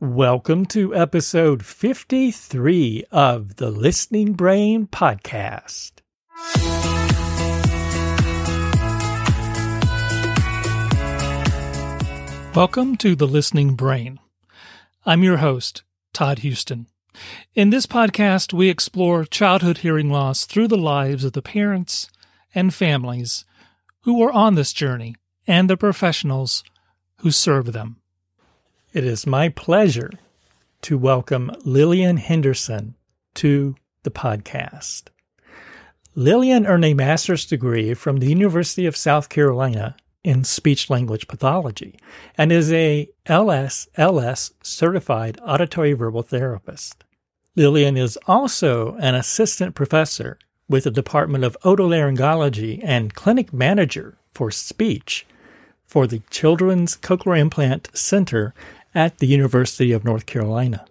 Welcome to episode 53 of the Listening Brain Podcast. Welcome to the Listening Brain. I'm your host, Todd Houston. In this podcast, we explore childhood hearing loss through the lives of the parents and families who are on this journey and the professionals who serve them. It is my pleasure to welcome Lillian Henderson to the podcast. Lillian earned a master's degree from the University of South Carolina in speech language pathology and is a LSLS certified auditory verbal therapist. Lillian is also an assistant professor with the Department of Otolaryngology and clinic manager for speech for the Children's Cochlear Implant Center at the University of North Carolina.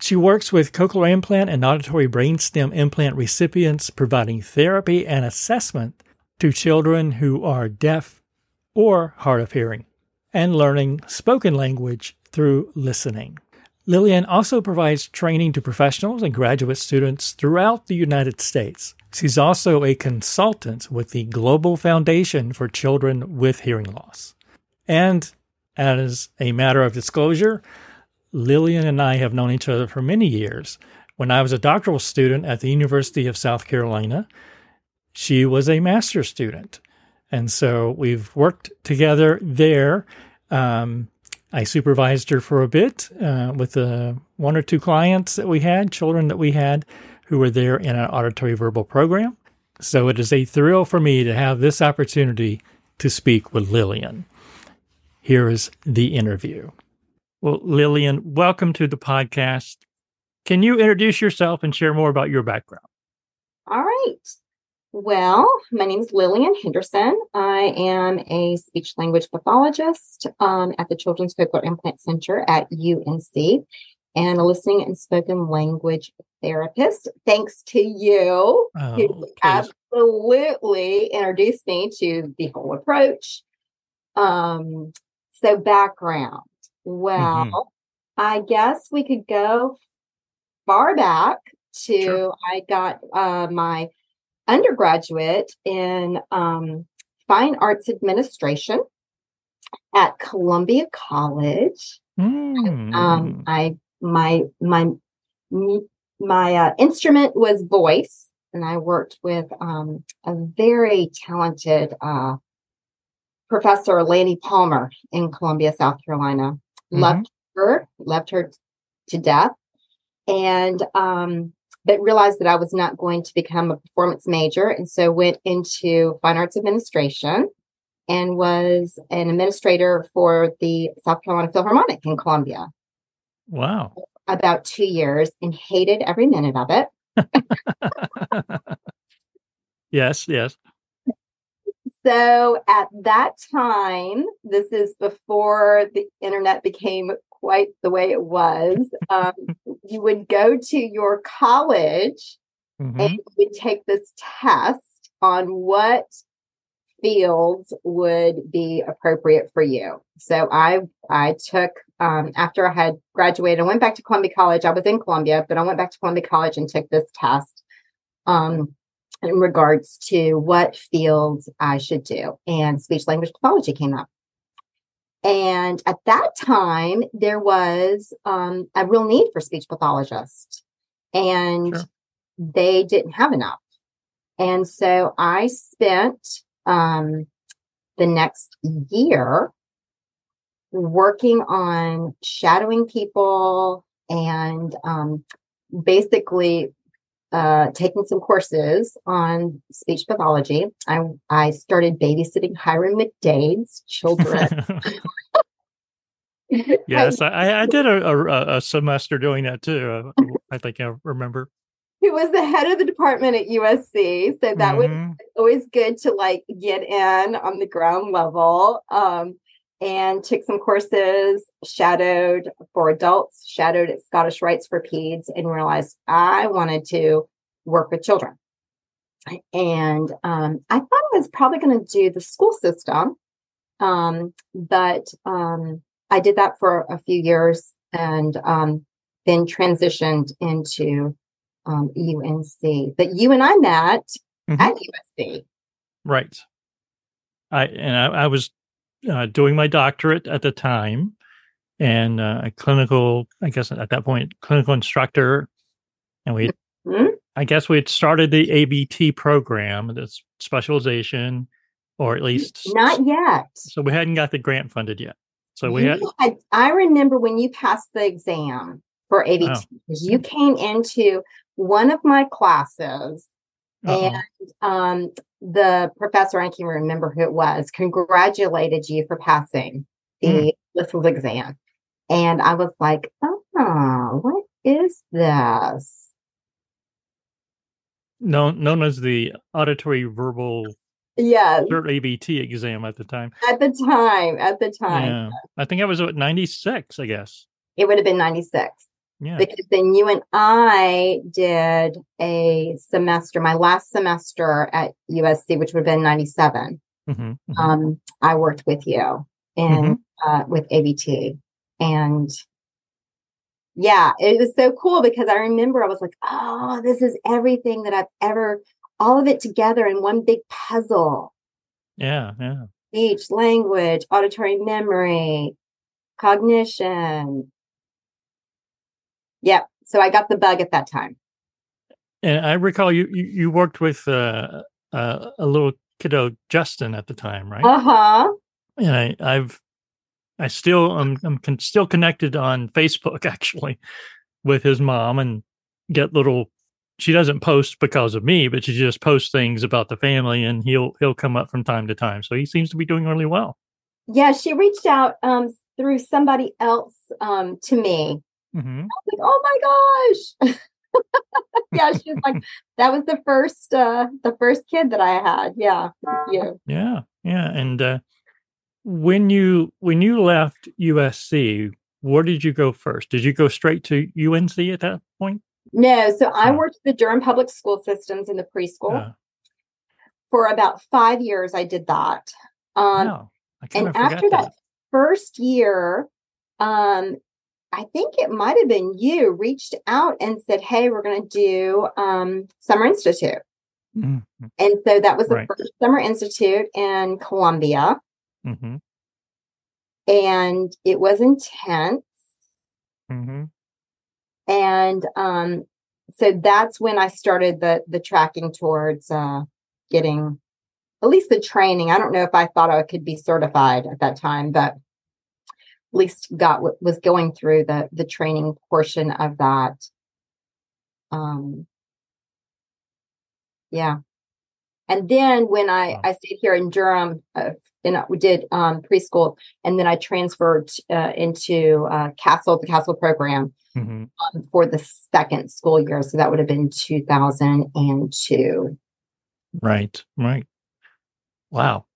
She works with cochlear implant and auditory brainstem implant recipients, providing therapy and assessment to children who are deaf or hard of hearing, and learning spoken language through listening. Lillian also provides training to professionals and graduate students throughout the United States. She's also a consultant with the Global Foundation for Children with Hearing Loss. And as a matter of disclosure, Lillian and I have known each other for many years. When I was a doctoral student at the University of South Carolina, she was a master's student. And so we've worked together there. Um, I supervised her for a bit uh, with uh, one or two clients that we had, children that we had who were there in an auditory verbal program. So it is a thrill for me to have this opportunity to speak with Lillian. Here is the interview. Well, Lillian, welcome to the podcast. Can you introduce yourself and share more about your background? All right. Well, my name is Lillian Henderson. I am a speech language pathologist um, at the Children's Cochlear Implant Center at UNC and a listening and spoken language therapist. Thanks to you, oh, who absolutely introduced me to the whole approach. Um, so, background. Well, mm-hmm. I guess we could go far back to sure. I got uh, my undergraduate in um, fine arts administration at Columbia College. Mm. Um, I my my my uh, instrument was voice, and I worked with um, a very talented uh, Professor Lanny Palmer in Columbia, South Carolina. Mm-hmm. Loved her, loved her to death. And, um, but realized that I was not going to become a performance major. And so went into fine arts administration and was an administrator for the South Carolina Philharmonic in Columbia. Wow. About two years and hated every minute of it. yes, yes. So at that time, this is before the internet became quite the way it was. Um, you would go to your college mm-hmm. and you would take this test on what fields would be appropriate for you. So I I took um, after I had graduated, I went back to Columbia College. I was in Columbia, but I went back to Columbia College and took this test. Um, in regards to what fields I should do. And speech language pathology came up. And at that time, there was um, a real need for speech pathologists, and sure. they didn't have enough. And so I spent um, the next year working on shadowing people and um, basically uh, taking some courses on speech pathology. I I started babysitting Hiram McDade's children. yes, I, I did a, a, a, semester doing that too. Uh, I think I remember. He was the head of the department at USC, so that mm-hmm. was always good to like get in on the ground level. Um, and took some courses, shadowed for adults, shadowed at Scottish Rites for Peds, and realized I wanted to work with children. And um, I thought I was probably going to do the school system, um, but um, I did that for a few years and um, then transitioned into um, UNC. But you and I met Mhm. at USC. Right. I and I, I was uh, doing my doctorate at the time, and uh, a clinical, I guess at that point, clinical instructor, and we, Mhm. I guess we had started the AVT program, this specialization, or at least Not yet. So we hadn't got the grant funded yet. So we had had- I remember when you passed the exam for AVT, Oh. you came into one of my classes uh-oh. and um, the professor, I can't remember who it was, congratulated you for passing the mm. LSLS exam. And I was like, oh, what is this? known known as the auditory verbal Yes, cert AVT exam at the time. at the time, at the time, Yeah, I think I was at ninety six. I guess. it would have been 96. Yeah. because then you and I did a semester, my last semester at USC, which would have been 97. hmm Um, I worked with you and uh, with AVT. And yeah, it was so cool because I remember I was like, oh, this is everything that I've ever, all of it together in one big puzzle Yeah. Yeah. speech, language, auditory memory, cognition. Yep. So I got the bug at that time. And I recall you you, you worked with uh, uh, a little kiddo, Justin, at the time, right? Uh huh. and I, I've I still I'm I'm con- still connected on Facebook actually with his mom and get little. She doesn't post because of me, but she just posts things about the family, and he'll he'll come up from time to time. So he seems to be doing really well. Yeah, she reached out um through somebody else um to me. Hmm Like, oh my gosh. yeah, she was like, that was the first uh the first kid that I had. Yeah. You. Yeah, yeah. And uh, when you when you left USC, where did you go first? Did you go straight to UNC at that point? No, so I Oh. worked the Durham Public School Systems in the preschool Uh, for about five years. I did that. Um wow, and after that first year, um, I think it might have been you reached out and said, Hey, we're gonna do um Summer Institute. Mhm, And so that was the Right. first Summer Institute in Columbia. mhm, And it was intense. mhm. And um, so that's when I started the the tracking towards uh getting at least the training. I don't know if I thought I could be certified at that time, but least got what was going through the the training portion of that. Um yeah. And then when I Wow. I stayed here in Durham uh, and we did um preschool and then I transferred uh, into uh Castle the Castle program mhm. um, for the second school year. So that would have been 2002. Right, right. Wow.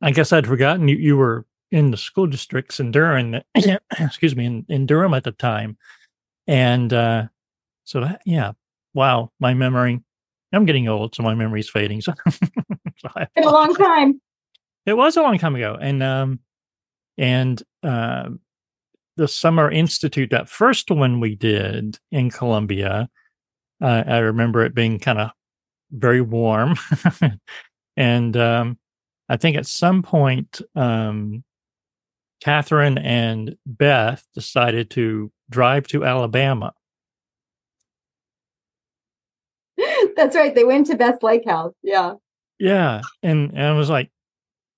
I guess I'd forgotten you, you were in the school districts in Durham, excuse me, in, in Durham at the time. And uh, so that, yeah, wow, my memory, I'm getting old, so my memory's fading. So, so a long time. It was a long time ago. And, um, and, uh, the Summer Institute, that first one we did in Columbia, uh, I remember it being kind of very warm. and um, I think at some point, um, Catherine and Beth decided to drive to Alabama. That's right. They went to Best Lake House. Yeah. Yeah. And, and I was like,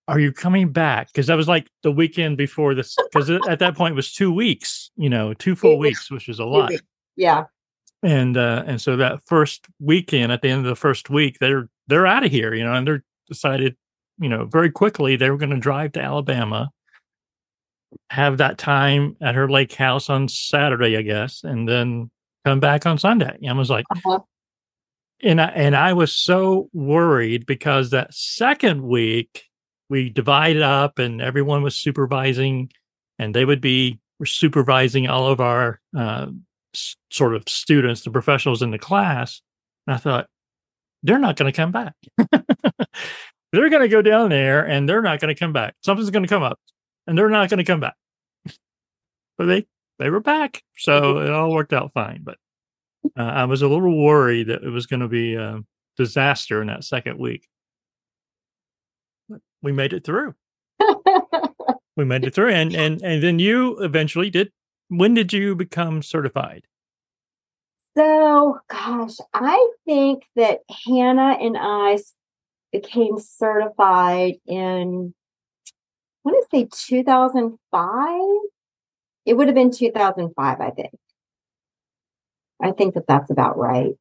are you coming back? Because that was like the weekend before this, because at that point it was two weeks, you know, two full weeks, which is a lot. Yeah. and uh and so that first weekend at the end of the first week they're they're out of here you know and they're decided you know very quickly they were going to drive to alabama have that time at her lake house on saturday i guess and then come back on sunday and i was like Uh-huh. and i and i was so worried because that second week we divided up and everyone was supervising and they would be supervising all of our uh, s- sort of students, the professionals in the class. And I thought, they're not going to come back. they're going to go down there and they're not going to come back. Something's going to come up. And they're not going to come back. but they they were back, so it all worked out fine. But uh, I was a little worried that it was going to be a disaster in that second week. But we made it through. we made it through, and and and then you eventually did. When did you become certified? So, gosh, I think that Hannah and I became certified in, want to say 2005. It would have been 2005, I think. I think that that's about right.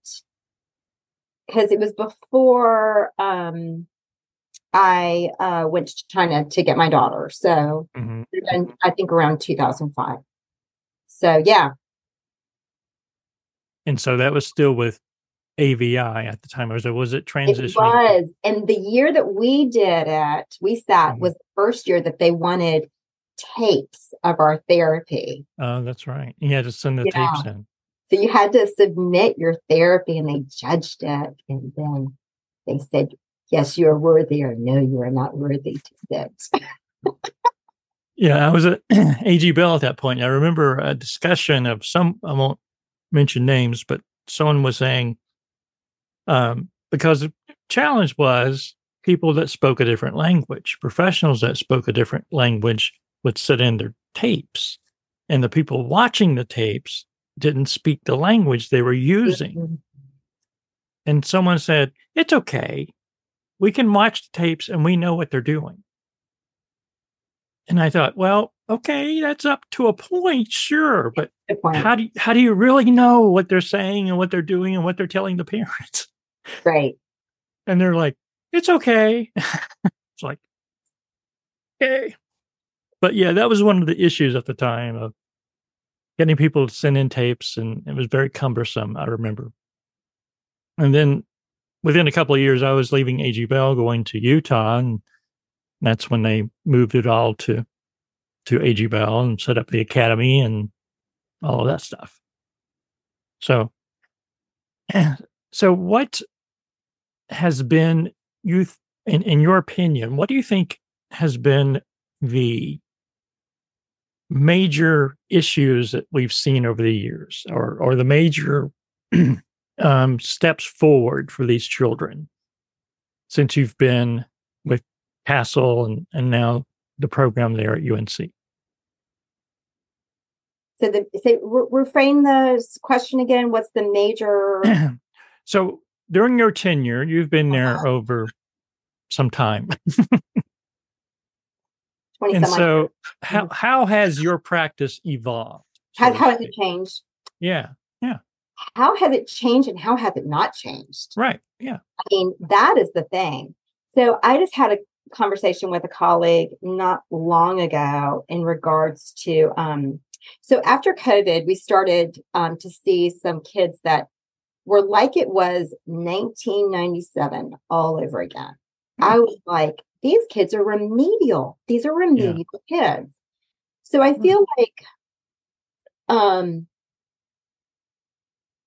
Because it was before um, I uh, went to China to get my daughter. So, mm-hmm. I think around 2005. So, yeah, and so that was still with AVI at the time. Or was it was it transitioning? It was. And the year that we did it, we sat mm-hmm. was the first year that they wanted tapes of our therapy. Oh, that's right. You had to send the yeah. tapes in. So you had to submit your therapy and they judged it. And then they said, yes, you are worthy or no, you are not worthy to sit. yeah, I was at AG Bell at that point. I remember a discussion of some, I won't mention names, but someone was saying, um, because the challenge was people that spoke a different language, professionals that spoke a different language would sit in their tapes, and the people watching the tapes didn't speak the language they were using. Mm-hmm. And someone said, It's okay. We can watch the tapes and we know what they're doing. And I thought, well, okay, that's up to a point, sure, but how do you, how do you really know what they're saying and what they're doing and what they're telling the parents? Right. And they're like, it's okay. it's like, okay. But yeah, that was one of the issues at the time of getting people to send in tapes, and it was very cumbersome. I remember. And then within a couple of years, I was leaving AG Bell, going to Utah, and that's when they moved it all to to AG Bell and set up the academy and all of that stuff. So, so what has been you in in your opinion? What do you think has been the major issues that we've seen over the years, or or the major um, steps forward for these children since you've been with CASTLE and and now the program there at UNC? So the re- reframe the question again. What's the major? so during your tenure, you've been there uh-huh. over some time. and so, how mm-hmm. how has your practice evolved? How, how has it changed? Yeah, yeah. How has it changed, and how has it not changed? Right. Yeah. I mean, that is the thing. So I just had a conversation with a colleague not long ago in regards to um, so after COVID, we started um, to see some kids that were like it was 1997 all over again. Mm-hmm. I was like, these kids are remedial. These are remedial yeah. kids. So I feel mm-hmm. like um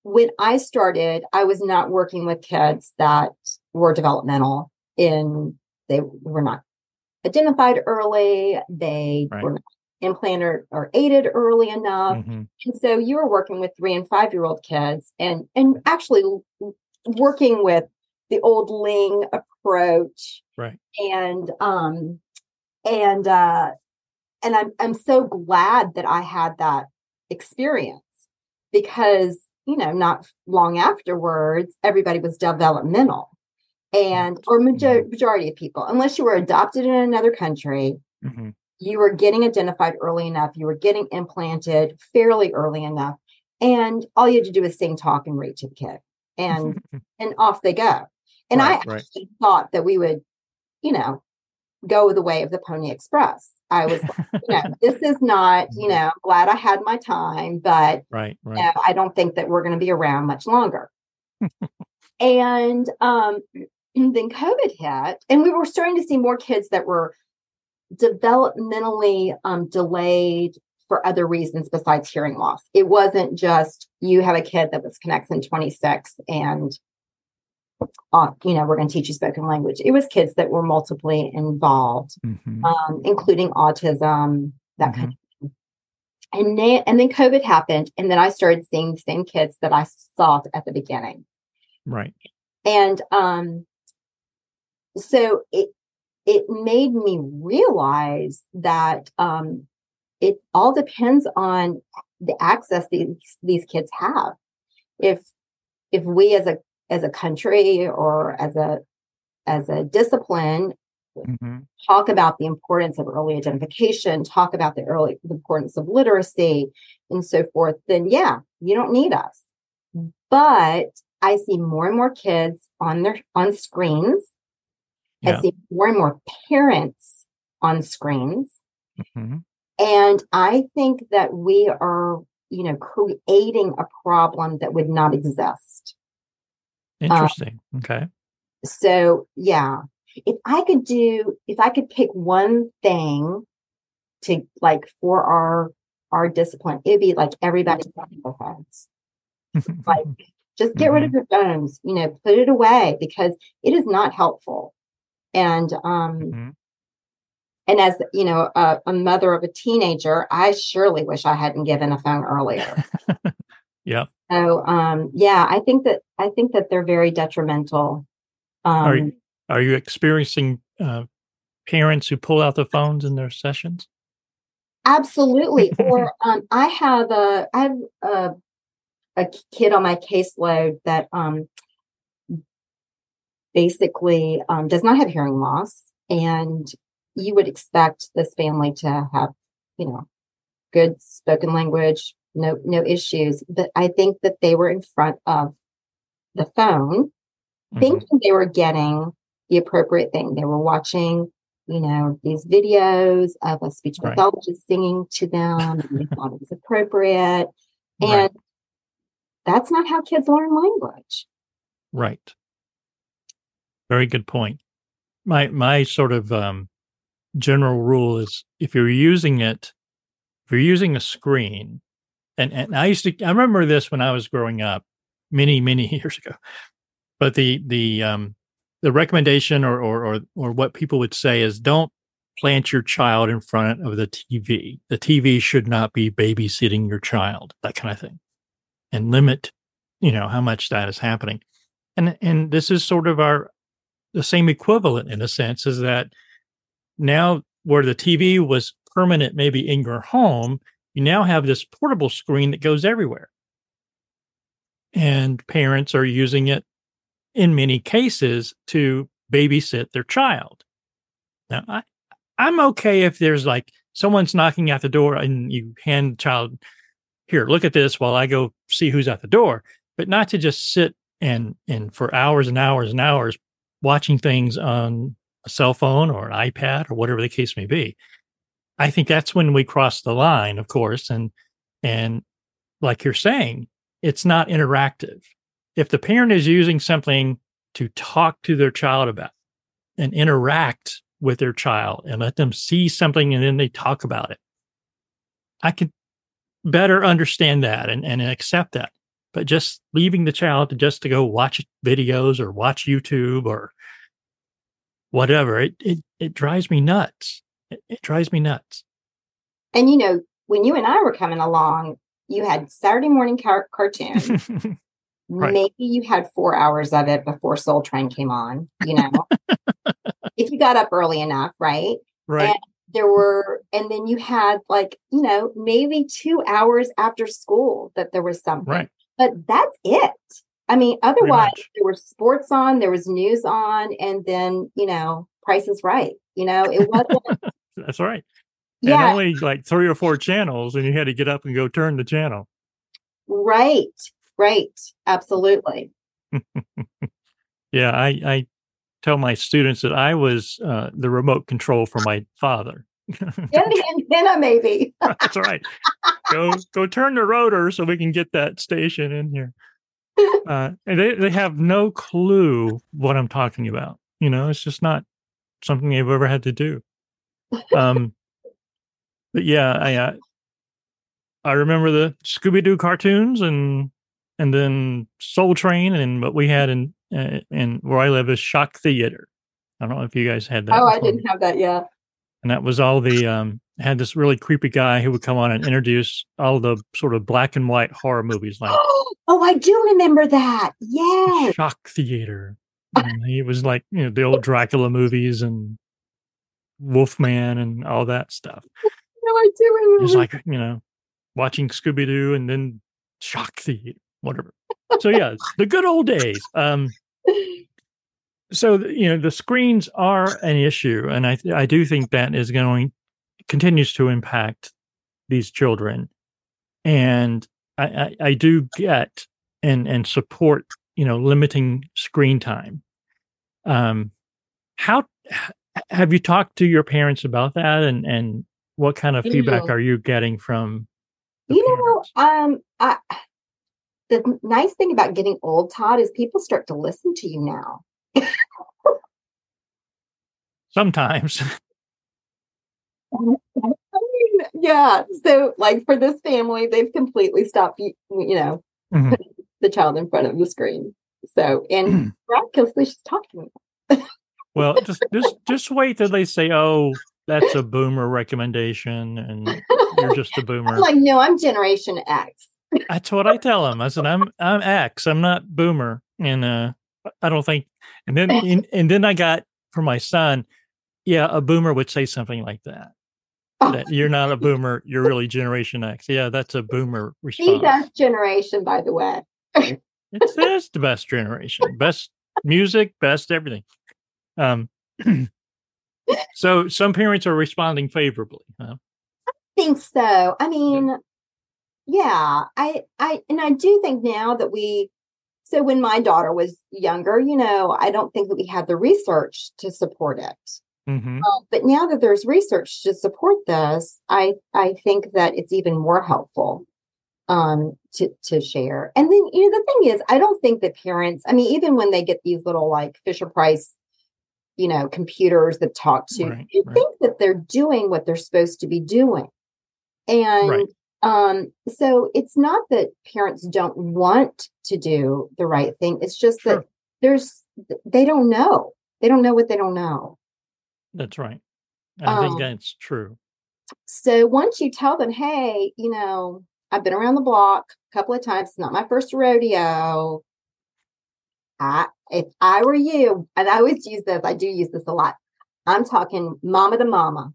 when I started, I was not working with kids that were developmental in they were not identified early. They right. were not implanted or aided early enough. Mm-hmm. And so you were working with three and five year old kids and and actually working with the old Ling approach. Right. And um and uh and I'm I'm so glad that I had that experience because you know not long afterwards everybody was developmental and or major, mm-hmm. majority of people unless you were adopted in another country mm-hmm. You were getting identified early enough you were getting implanted fairly early enough and all you had to do was sing talk and read to the kid and and off they go and right, i right. thought that we would you know go the way of the pony express i was you know this is not you mm-hmm. know glad i had my time but right, right. You know, i don't think that we're going to be around much longer and um and then COVID hit, and we were starting to see more kids that were developmentally um, delayed for other reasons besides hearing loss. It wasn't just you have a kid that was connexin 26 and uh, you know, we're going to teach you spoken language. It was kids that were multiply involved, Mhm. um, including autism, that Mm-hmm. kind of thing. And then, and then COVID happened, and then I started seeing the same kids that I saw at the beginning. Right. And um, so it it made me realize that um, it all depends on the access these these kids have. If if we as a as a country or as a as a discipline hmm talk about the importance of early identification, talk about the early the importance of literacy and so forth, then yeah, you don't need us. But I see more and more kids on their on screens. Yeah. I see more and more parents on screens. hmm And I think that we are, you know, creating a problem that would not exist. Um, Interesting. okay. So yeah, if I could do, if I could pick one thing to like for our our discipline, it'd be like everybody's on mm-hmm. their phones. Like just get rid of mm-hmm. your phones, you know, put it away because it is not helpful. And um Mhm. and as you know, a, a mother of a teenager, I surely wish I hadn't given a phone earlier. yeah So um yeah, I think that I think that they're very detrimental. Um Are you, are you experiencing uh, parents who pull out the phones in their sessions? Absolutely. or um, I have a I have a, a kid on my caseload that um, basically um, does not have hearing loss, and you would expect this family to have, you know, good spoken language, no no issues. But I think that they were in front of the phone, Mhm. thinking they were getting the appropriate thing. They were watching, you know, these videos of a speech Right. pathologist singing to them, and they thought it was appropriate. And Right. that's not how kids learn language. Right. Very good point. My my sort of um, general rule is if you're using it, if you're using a screen, and and I used to I remember this when I was growing up many many years ago, but the the um, the recommendation or, or or or what people would say is don't plant your child in front of the TV. The TV should not be babysitting your child, that kind of thing, and limit, you know, how much that is happening. And and this is sort of our the same equivalent in a sense is that now where the TV was permanent, maybe in your home, you now have this portable screen that goes everywhere. And parents are using it in many cases to babysit their child. Now, I, I'm okay if there's like someone's knocking at the door and you hand the child, here, look at this while I go see who's at the door, but not to just sit and and for hours and hours and hours watching things on a cell phone or an iPad or whatever the case may be. I think that's when we cross the line, of course, and and like you're saying, it's not interactive. If the parent is using something to talk to their child about and interact with their child and let them see something and then they talk about it, I could better understand that and, and accept that. But just leaving the child to just to go watch videos or watch YouTube or whatever, it it, it drives me nuts. It, it drives me nuts. And you know, when you and I were coming along, you had Saturday morning car- cartoon. Right. Maybe you had four hours of it before Soul Train came on, you know, if you got up early enough, right? right. There were, and then you had like, you know, maybe two hours after school that there was something, Right. but that's it. I mean, otherwise, there were sports on, there was news on, and then, you know, Price is Right. You know, it wasn't, That's right. And yeah, only like three or four channels, and you had to get up and go turn the channel. right, right. Absolutely. Yeah, I, I tell my students that I was uh, the remote control for my father. And the antenna, maybe. That's right. Go go turn the rotor so we can get that station in here. Uh, and they, they have no clue what I'm talking about. You know, it's just not something they've ever had to do. Um, but yeah, I uh, I remember the Scooby Doo cartoons and and then Soul Train, and what we had in uh, in where I live is Shock Theater. I don't know if you guys had that. Oh, I didn't have that yet. and that was all the um had this really creepy guy who would come on and introduce all the sort of black and white horror movies like oh, I do remember that. Yes. Shock Theater. And he was like, you know, the old Dracula movies and Wolfman and all that stuff. No, I do remember. It was like, you know, watching Scooby Doo and then Shock Theater, whatever. So yeah, the good old days. Um, so you know, the screens are an issue, and I I do think that is going continues to impact these children, and I, I, I do get and and support you know limiting screen time. Um, how have you talked to your parents about that, and and what kind of feedback are you getting from? you know, um, I, the nice thing about getting old, Todd, is people start to listen to you now. sometimes. I mean, yeah. So, like for this family, they've completely stopped, you know, Mhm. putting the child in front of the screen. So, and miraculously, she's talking. Well, just just just wait till they say, "Oh, that's a boomer recommendation," and you're just a boomer. I'm like, no, I'm Generation X. That's what I tell them. I said, "I'm I'm X. I'm not boomer," and uh, I don't think. And then and, and then I got for my son, yeah, a boomer would say something like that. That you're not a boomer. You're really Generation X. Yeah, that's a boomer response. The best generation, by the way. It's this the best generation, best music, best everything. Um, so some parents are responding favorably. Huh? think so. I mean, yeah, I, I, and I do think now that we, so when my daughter was younger, you know, I don't think that we had the research to support it. Hmm Uh, but now that there's research to support this, I, I think that it's even more helpful um to to share and then you know the thing is i don't think that parents i mean even when they get these little like fisher price you know computers that talk to Right, you right. think that they're doing what they're supposed to be doing and Right. um so it's not that parents don't want to do the right thing it's just Sure. that there's they don't know they don't know what they don't know That's right. I think Um, that's true. so once you tell them hey you know i've been around the block a couple of times it's not my first rodeo i if i were you and i always use this i do use this a lot i'm talking mama to mama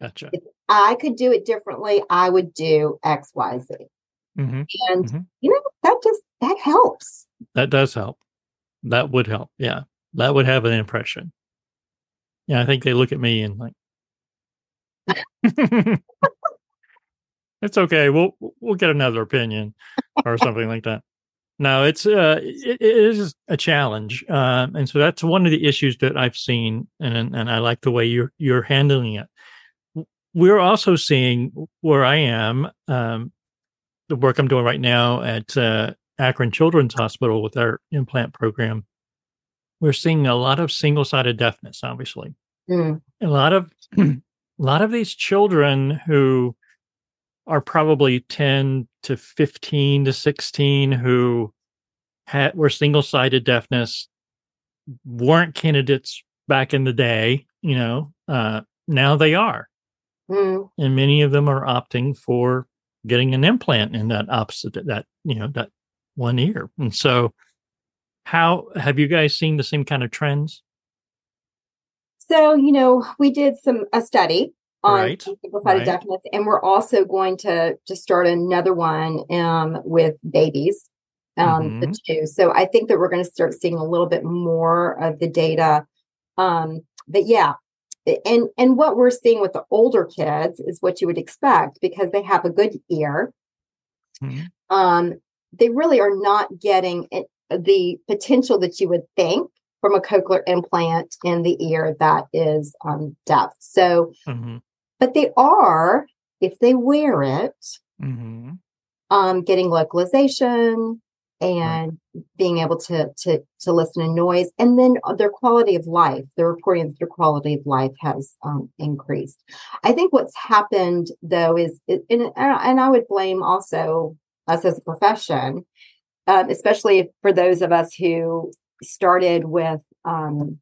Gotcha. If I could do it differently i would do xyz hmm and Mhm. you know that just that helps That does help. That would help. Yeah, that would have an impression. Yeah, I think they look at me and like, it's okay. We'll we'll get another opinion or something like that. No, it's uh, it, it is a challenge, um, and so that's one of the issues that I've seen, and and I like the way you're you're handling it. We're also seeing where I am, um, the work I'm doing right now at uh, Akron Children's Hospital with our implant program. We're seeing a lot of single-sided deafness, obviously. Mm, a lot of a lot of these children who are probably 10 to 15 to 16 who had were single-sided deafness weren't candidates back in the day you know uh now they are. Mm. and many of them are opting for getting an implant in that opposite that you know that one ear. And so how have you guys seen the same kind of trends so you know we did some a study on Right, single-sided right. deafness and we're also going to to start another one um with babies um the Mhm. two so i think that we're going to start seeing a little bit more of the data um but yeah and and what we're seeing with the older kids is what you would expect because they have a good ear Mhm. um they really are not getting it, the potential that you would think from a cochlear implant in the ear that is um, deaf so Mhm. but they are if they wear it Mhm. um, getting localization and being able to to to listen to noise and then uh, their quality of life they're reporting that their quality of life has um, increased i think what's happened though is and, and i would blame also us as a profession, um, especially for those of us who started with um,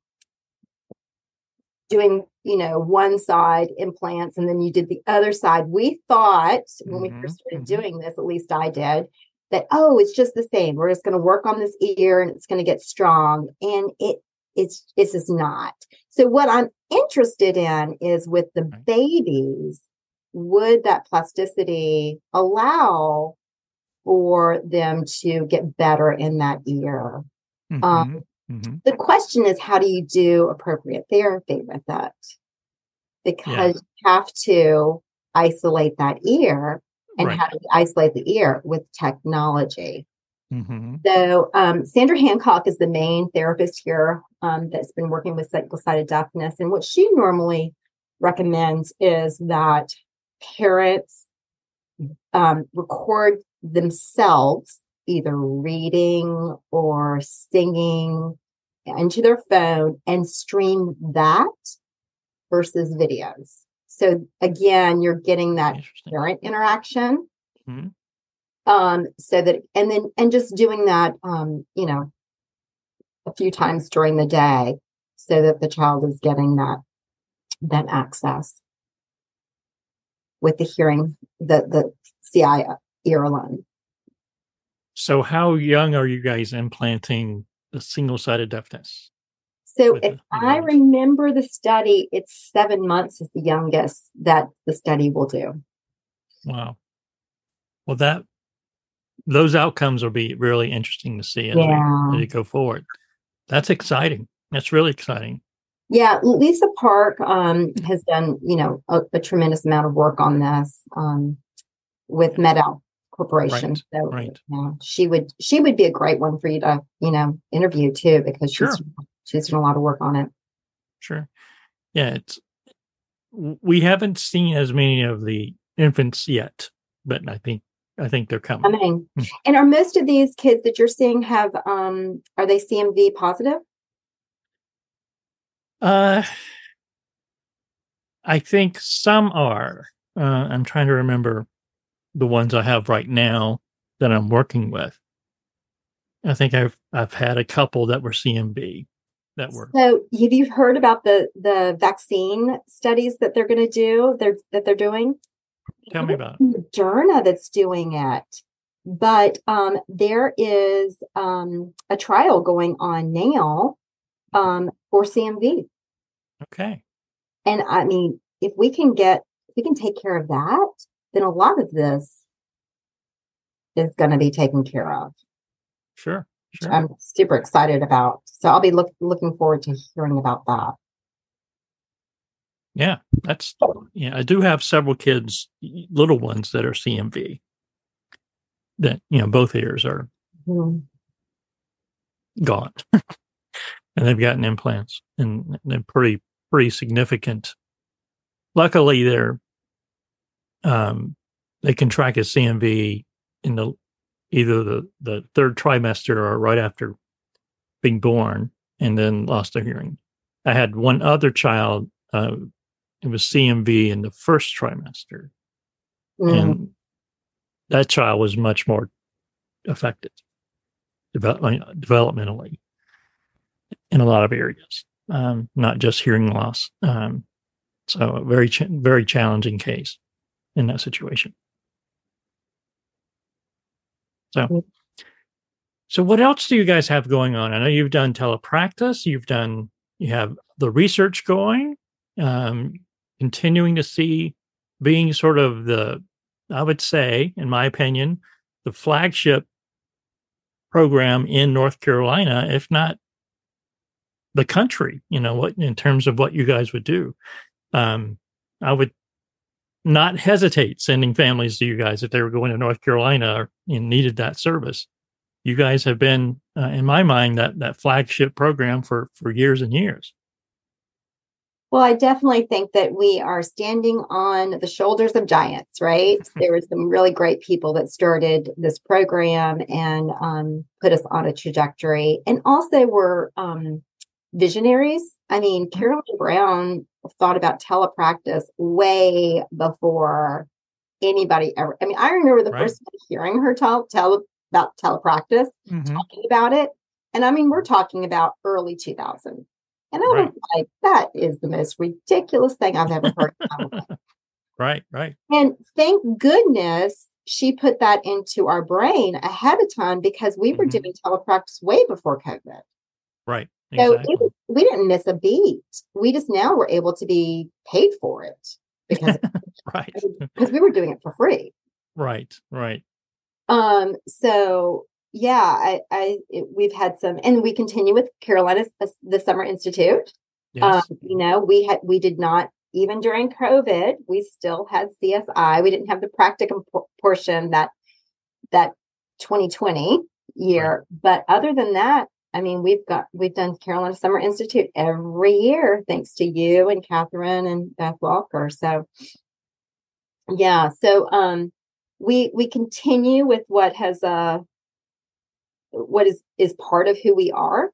doing, you know, one side implants and then you did the other side. We thought when we first started mhm. doing this, at least I did, that oh, it's just the same. We're just going to work on this ear and it's going to get strong, and it it's it's just not. So what I'm interested in is with the babies, would that plasticity allow for them to get better in that ear? Um, Mhm, mhm. the question is how do you do appropriate therapy with it because you have to isolate that ear and Right. how do you isolate the ear with technology Mhm. so um, sandra hancock is the main therapist here um, that's been working with single-sided deafness and what she normally recommends is that parents um, record themselves either reading or singing into their phone and stream that versus videos. So again, you're getting that parent interaction. Mhm. Um, so that and then and just doing that um, you know, a few times during the day so that the child is getting that that access with the hearing the the CI alone. So, how young are you guys implanting the single-sided deafness? So if the I remember the study, it's seven months is the youngest that the study will do. Wow. Well, that those outcomes will be really interesting to see as, we, as we go forward. That's exciting. That's really exciting. Yeah, Lisa Park um, has done, you know, a, a tremendous amount of work on this um, with MED-EL Corporation. Right, so right. yeah, she would she would be a great one for you to, you know, interview too because she's Sure. she's done a lot of work on it. Sure. Yeah, it's we haven't seen as many of the infants yet, but I think I think they're I coming. mean, Hmm. and are most of these kids that you're seeing have um are they CMV positive? Uh, I think some are. Uh, I'm trying to remember the ones I have right now that I'm working with. I think I've I've had a couple that were CMV that were So have you heard about the the vaccine studies that they're going to do? They're that they're doing. Tell me about it. Moderna that's doing it, but um, there is um, a trial going on now um, for CMV, Okay. and I mean, if we can get if we can take care of that, then a lot of this is going to be taken care of. Sure. Sure. I'm super excited about. So I'll be look, looking forward to hearing about that. Yeah, that's yeah. I do have several kids, little ones that are CMV. That you know, both ears are Mhm. gone, and they've gotten implants, and they're pretty pretty significant. Luckily, they're um, they can track as CMV in the either the the third trimester or right after being born, and then lost their hearing. I had one other child. Uh, it was CMV in the first trimester, Mm. and that child was much more affected develop, developmentally in a lot of areas, um, not just hearing loss. Um, so, a very ch- very challenging case in that situation. So, so what else do you guys have going on? I know you've done telepractice. You've done you have the research going. Um, continuing to see being sort of the, I would say, in my opinion, the flagship program in North Carolina, if not the country, you know, what in terms of what you guys would do. Um, I would not hesitate sending families to you guys if they were going to North Carolina know, needed that service. You guys have been, uh, in my mind, that that flagship program for for years and years. Well, I definitely think that we are standing on the shoulders of giants, right? there were some really great people that started this program and um, put us on a trajectory, and also were um, visionaries. I mean, Carolyn Brown thought about telepractice way before anybody ever. I mean, I remember the Right. first time hearing her tell tell about telepractice, Mhm. talking about it, and I mean, we're talking about early 2000. And I Right. was like, that is the most ridiculous thing I've ever heard. in my life. Right, right. And thank goodness she put that into our brain ahead of time because we were Mhm. doing telepractice way before COVID. Right. So Exactly. was, we didn't miss a beat. We just now were able to be paid for it because right. because we were doing it for free. Right. Right. Um. So yeah, I, I it, we've had some, and we continue with Carolina the Summer Institute. Yes. Um, you know, we had we did not even during COVID, we still had CSI. We didn't have the practicum por- portion that that 2020 year, but other than that, I mean, we've got we've done Carolina Summer Institute every year, thanks to you and Catherine and Beth Walker. So yeah, so um we we continue with what has uh what is is part of who we are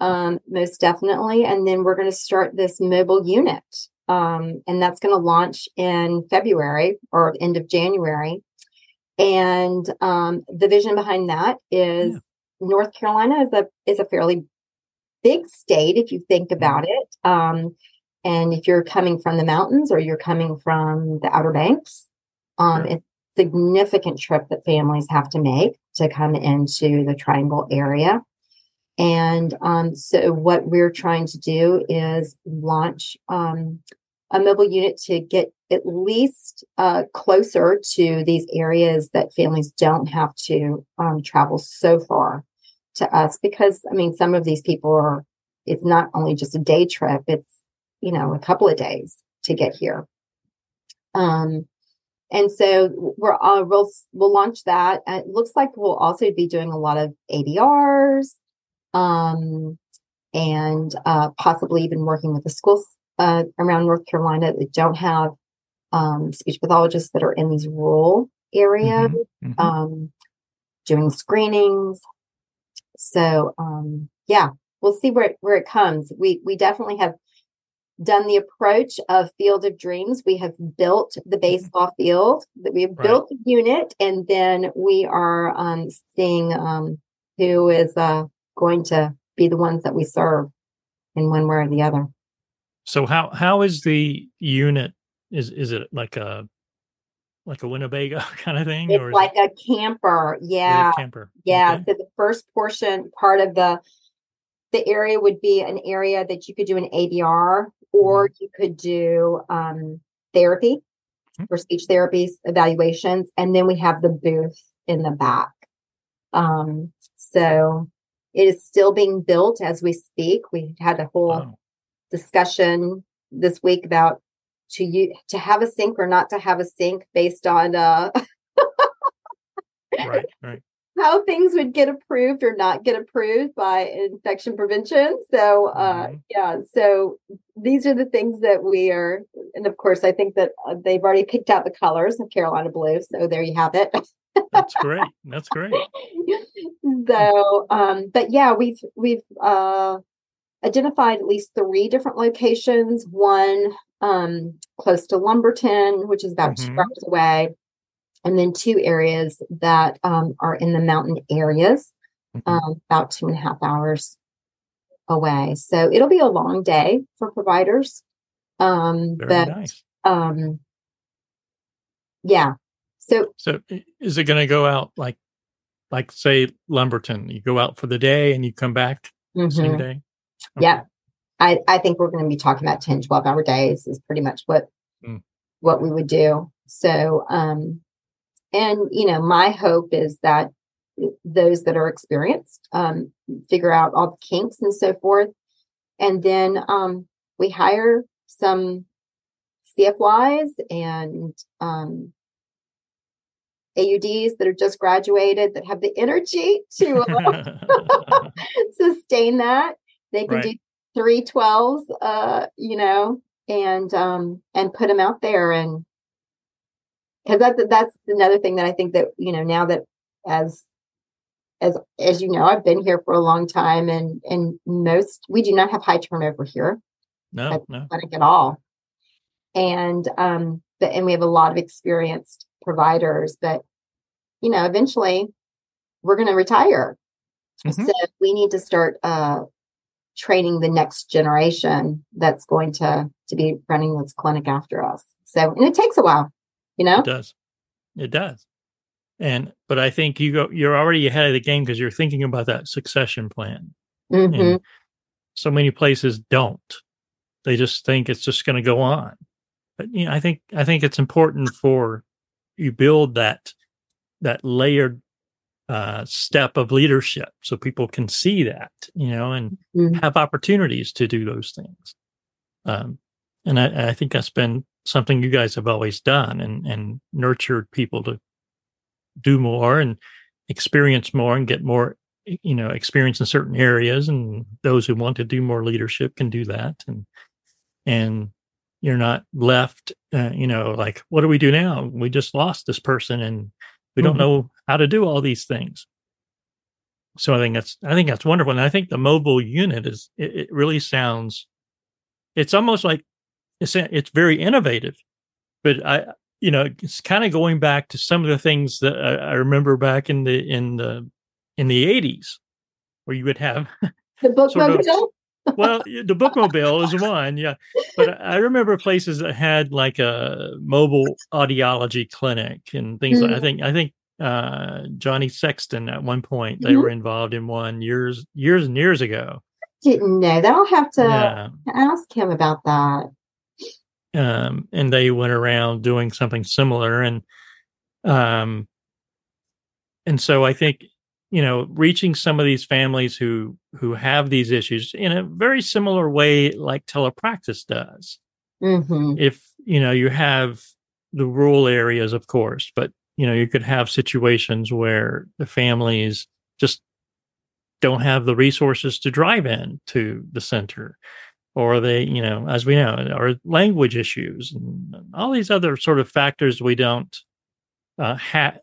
um most definitely and then we're going to start this mobile unit um and that's going to launch in February or end of January and um the vision behind that is Yeah. North Carolina is a is a fairly big state if you think about it um and if you're coming from the mountains or you're coming from the Outer Banks um it's a significant trip that families have to make to come into the triangle area. And um, so what we're trying to do is launch um, a mobile unit to get at least uh, closer to these areas that families don't have to um, travel so far to us because i mean some of these people are it's not only just a day trip it's you know a couple of days to get here um and so we're uh, we'll we'll launch that and it looks like we'll also be doing a lot of ABRs um and uh possibly even working with the schools uh around north carolina that don't have um speech pathologists that are in these rural areas Mhm. um, doing screenings. So um, yeah, we'll see where it, where it comes. We we definitely have done the approach of Field of Dreams. We have built the baseball field. That we have Right. built the unit, and then we are um, seeing um, who is uh, going to be the ones that we serve in one way or the other. So how how is the unit? Is is it like a like a Winnebago kind of thing, It's or like it, a camper. Yeah. a camper? Yeah. Okay. So the first portion, part of the the area would be an area that you could do an ABR or Mm-hmm. you could do um, therapy Mhm. for speech therapies, evaluations, and then we have the booth in the back. Um, so it is still being built as we speak. We had a whole Wow. discussion this week about to you to have a sink or not to have a sink based on uh Right. Right. how things would get approved or not get approved by infection prevention. So, uh, Mhm. yeah, so these are the things that we are, and of course, I think that uh, they've already picked out the colors of Carolina blue. So there you have it. That's great. That's great. so, um, but yeah, we've we've uh, identified at least three different locations. One um, close to Lumberton, which is about two Mhm. hours away, and then two areas that um, are in the mountain areas, Mhm. um, about two and a half hours away. So it'll be a long day for providers. Um, Very but nice. um, yeah, so So is it going to go out like like say Lumberton? You go out for the day and you come back mhm. same day. Yeah. I, I think we're going to be talking about 10, 12 hour days is pretty much what Mm. what we would do. So um and you know, my hope is that those that are experienced um figure out all the kinks and so forth. And then um we hire some CFYs and um AUDs that are just graduated that have the energy to uh, sustain that. They can Right. do three twelves, uh, you know, and um and put them out there and because that that's another thing that I think that you know now that as as as you know I've been here for a long time and and most we do not have high turnover here no, no. athletic at all. And um, but and we have a lot of experienced providers, but you know, eventually we're going to retire. Mhm. So we need to start uh, training the next generation that's going to to be running this clinic after us. So, and it takes a while, you know. It does. It does. And but I think you go you're already ahead of the game because you're thinking about that succession plan. Mhm. So many places don't. They just think it's just going to go on. But you know, I think I think it's important for you build that that layered uh, step of leadership so people can see that, you know, and Mhm. have opportunities to do those things. Um, and I, I think that's been something you guys have always done and, and nurtured people to do more and experience more and get more, you know, experience in certain areas. And those who want to do more leadership can do that. And, and you're not left, uh, you know, like, what do we do now? We just lost this person and we don't Mhm. know how to do all these things. So I think that's I think that's wonderful, and I think the mobile unit is it, it really sounds. It's almost like it's it's very innovative, but I you know it's kind of going back to some of the things that I, I remember back in the in the in the eighties, where you would have The book Sort of- mobile. Well the bookmobile is one yeah but i remember places that had like a mobile audiology clinic and things like i Mhm. think i think uh johnny sexton at one point they Mhm. were involved in one years years and years ago Didn't know that. I'll have to yeah ask him about that. um and they went around doing something similar and um and so i think you know reaching some of these families who who have these issues in a very similar way like telepractice does. Hmm if you know you have the rural areas of course but you know you could have situations where the families just don't have the resources to drive in to the center or they you know as we know or language issues and all these other sort of factors we don't uh, ha-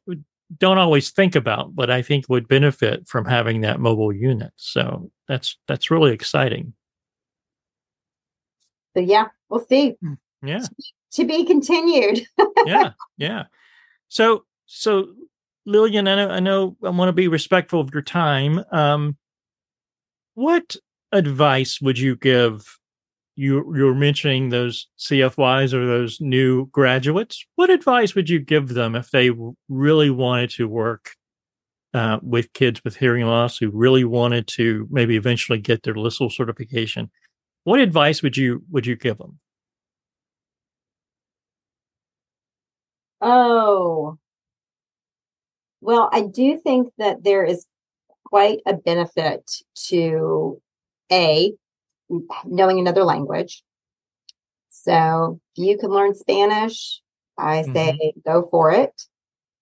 don't always think about but i think would benefit from having that mobile unit so that's that's really exciting So yeah, we'll see. yeah To be continued. yeah, yeah. So, so Lillian, I know, I know, I want to be respectful of your time. Um, what advice would you give? You you were mentioning those CFYs or those new graduates. What advice would you give them if they really wanted to work uh, with kids with hearing loss who really wanted to maybe eventually get their LSLS certification? What advice would you would you give them? Oh. Well, I do think that there is quite a benefit to A, knowing another language. So if you can learn Spanish, I say go for it.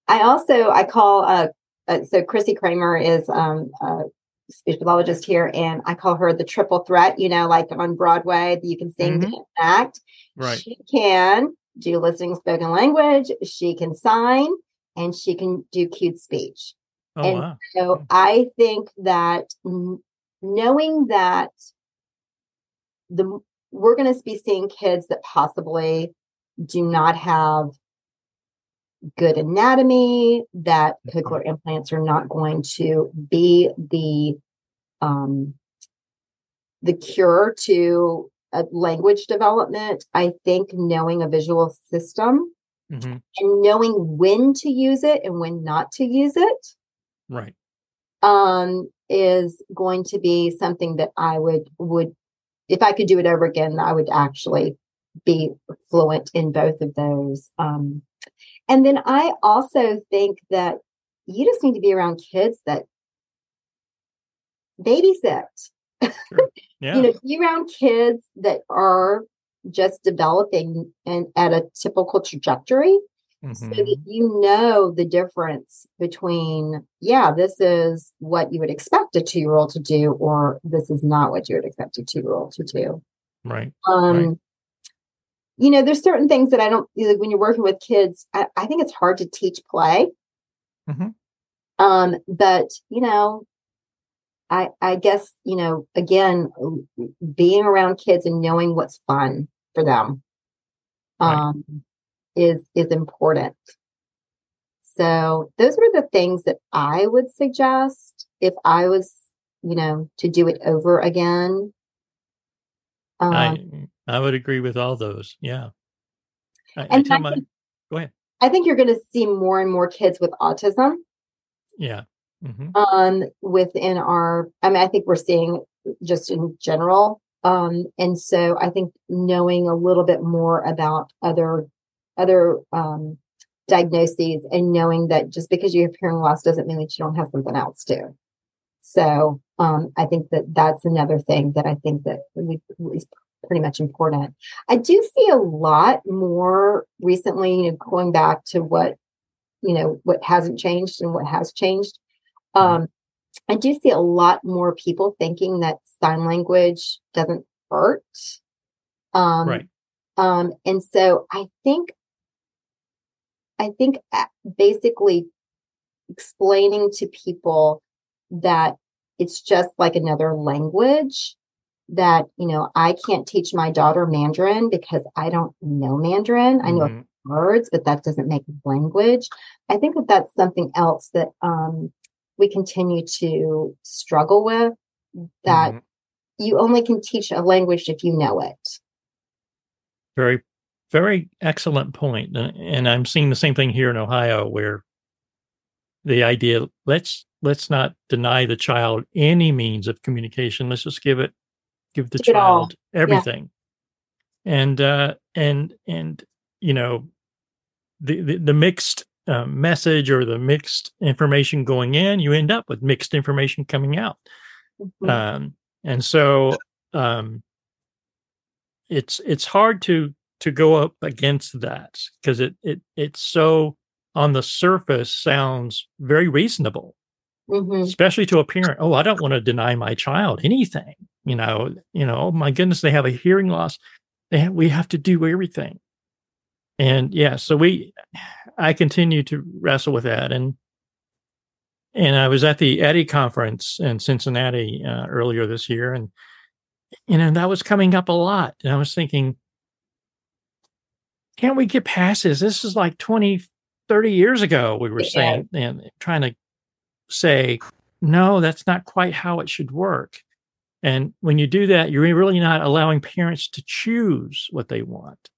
I also I call uh, uh so Chrissy Kramer is um a speech pathologist here and I call her the triple threat, you know, like on Broadway, you can sing, Mhm. dance, act. Right. She can do listening spoken language, she can sign, and she can do cued speech. Oh and wow. So I think that knowing that the we're going to be seeing kids that possibly do not have good anatomy, that cochlear implants are not going to be the um, the cure to a language development. I think knowing a visual system hmm and knowing when to use it and when not to use it Right. um is going to be something that I would would if I could do it over again, I would actually be fluent in both of those. Um and then I also think that you just need to be around kids that babysit. Yeah. You know, be around kids that are just developing and at a typical trajectory so Mhm. that you know the difference between yeah this is what you would expect a two-year-old to do or this is not what you would expect a two-year-old to do Right. um Right. you know there's certain things that i don't like when you're working with kids i, I think it's hard to teach play Mhm. um but you know i i guess you know again being around kids and knowing what's fun for them Right. um is is important so those were the things that I would suggest if I was, you know, to do it over again. Um, I I would agree with all those. Yeah. I, and I, I my, think, go ahead. I think you're going to see more and more kids with autism. Yeah. Mm-hmm. Um, within our, I mean, I think we're seeing just in general. Um, and so I think knowing a little bit more about other other um, diagnoses and knowing that just because you have hearing loss doesn't mean that you don't have something else too. So um, I think that that's another thing that I think that we, is pretty much important. I do see a lot more recently, you know, going back to what you know what hasn't changed and what has changed. Mm-hmm. Um, I do see a lot more people thinking that sign language doesn't hurt. Um, right. Um, and so I think, I think uh, basically explaining to people that it's just like another language that, you know, I can't teach my daughter Mandarin because I don't know Mandarin. Mm-hmm. I know mm-hmm. words, but that doesn't make language. I think that that's something else that, um, we continue to struggle with that mm-hmm. you only can teach a language if you know it. Very, very excellent point. And I'm seeing the same thing here in Ohio where the idea let's let's not deny the child any means of communication. Let's just give it give the give child everything. Yeah. And uh and and you know the, the, the mixed uh, message or the mixed information going in, you end up with mixed information coming out. Mm-hmm. Um, and so um, it's it's hard to to go up against that because it it it's so on the surface sounds very reasonable, mm-hmm. especially to a parent. Oh, I don't want to deny my child anything. You know, you know. Oh my goodness, they have a hearing loss. They have, we have to do everything and yeah so we i continue to wrestle with that and and i was at the EHDI conference in cincinnati uh, earlier this year and you know that was coming up a lot and i was thinking can't we get past this this is like 20 30 years ago we were yeah. saying and trying to say no that's not quite how it should work and when you do that you're really not allowing parents to choose what they want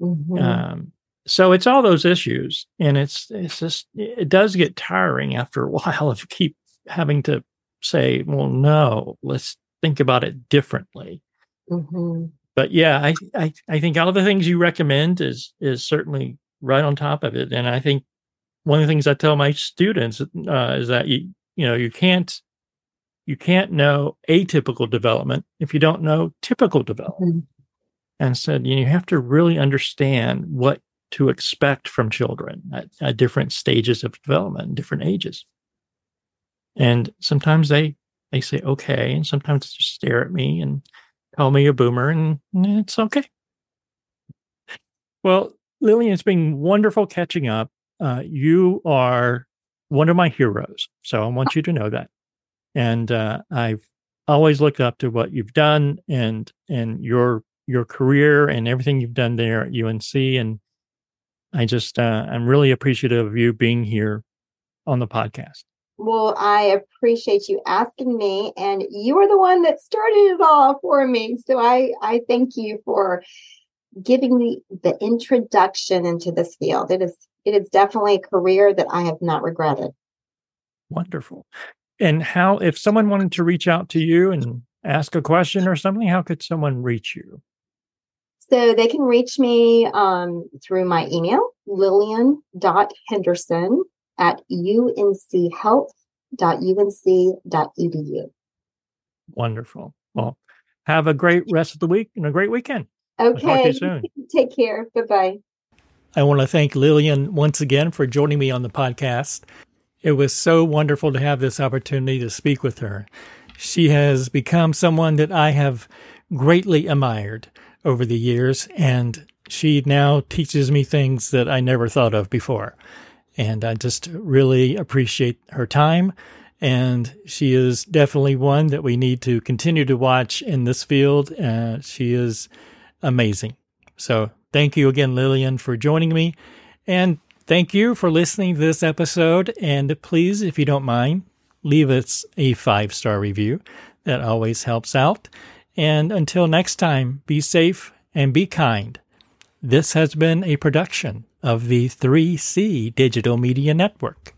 Mm-hmm. Um, so it's all those issues, and it's it's just it does get tiring after a while of keep having to say, well, no, let's think about it differently. Mm-hmm. But yeah, I, I I think all of the things you recommend is is certainly right on top of it, and I think one of the things I tell my students uh, is that you you know you can't you can't know atypical development if you don't know typical development. Mm-hmm and said, you, know, you have to really understand what to expect from children at, at different stages of development, different ages. And sometimes they they say okay, and sometimes they just stare at me and call me a boomer, and it's okay. Well, Lillian, it's been wonderful catching up. Uh, you are one of my heroes, so I want you to know that. And uh, I've always looked up to what you've done and and your your career and everything you've done there at UNC. And I just, uh, I'm really appreciative of you being here on the podcast. Well, I appreciate you asking me, and you are the one that started it all for me. So I, I thank you for giving me the introduction into this field. It is, it is definitely a career that I have not regretted. Wonderful. And how, if someone wanted to reach out to you and ask a question or something, how could someone reach you? So they can reach me um, through my email, lillian.henderson at unchealth.unc.edu. Wonderful. Well, have a great rest of the week and a great weekend. Okay. soon. Take care. Bye bye. I want to thank Lillian once again for joining me on the podcast. It was so wonderful to have this opportunity to speak with her. She has become someone that I have greatly admired over the years, and she now teaches me things that I never thought of before. And I just really appreciate her time. And she is definitely one that we need to continue to watch in this field. Uh, she is amazing. So thank you again, Lillian, for joining me. And Thank you for listening to this episode. And please, if you don't mind, leave us a five star review. That always helps out. And until next time, be safe and be kind. This has been a production of the 3C Digital Media Network.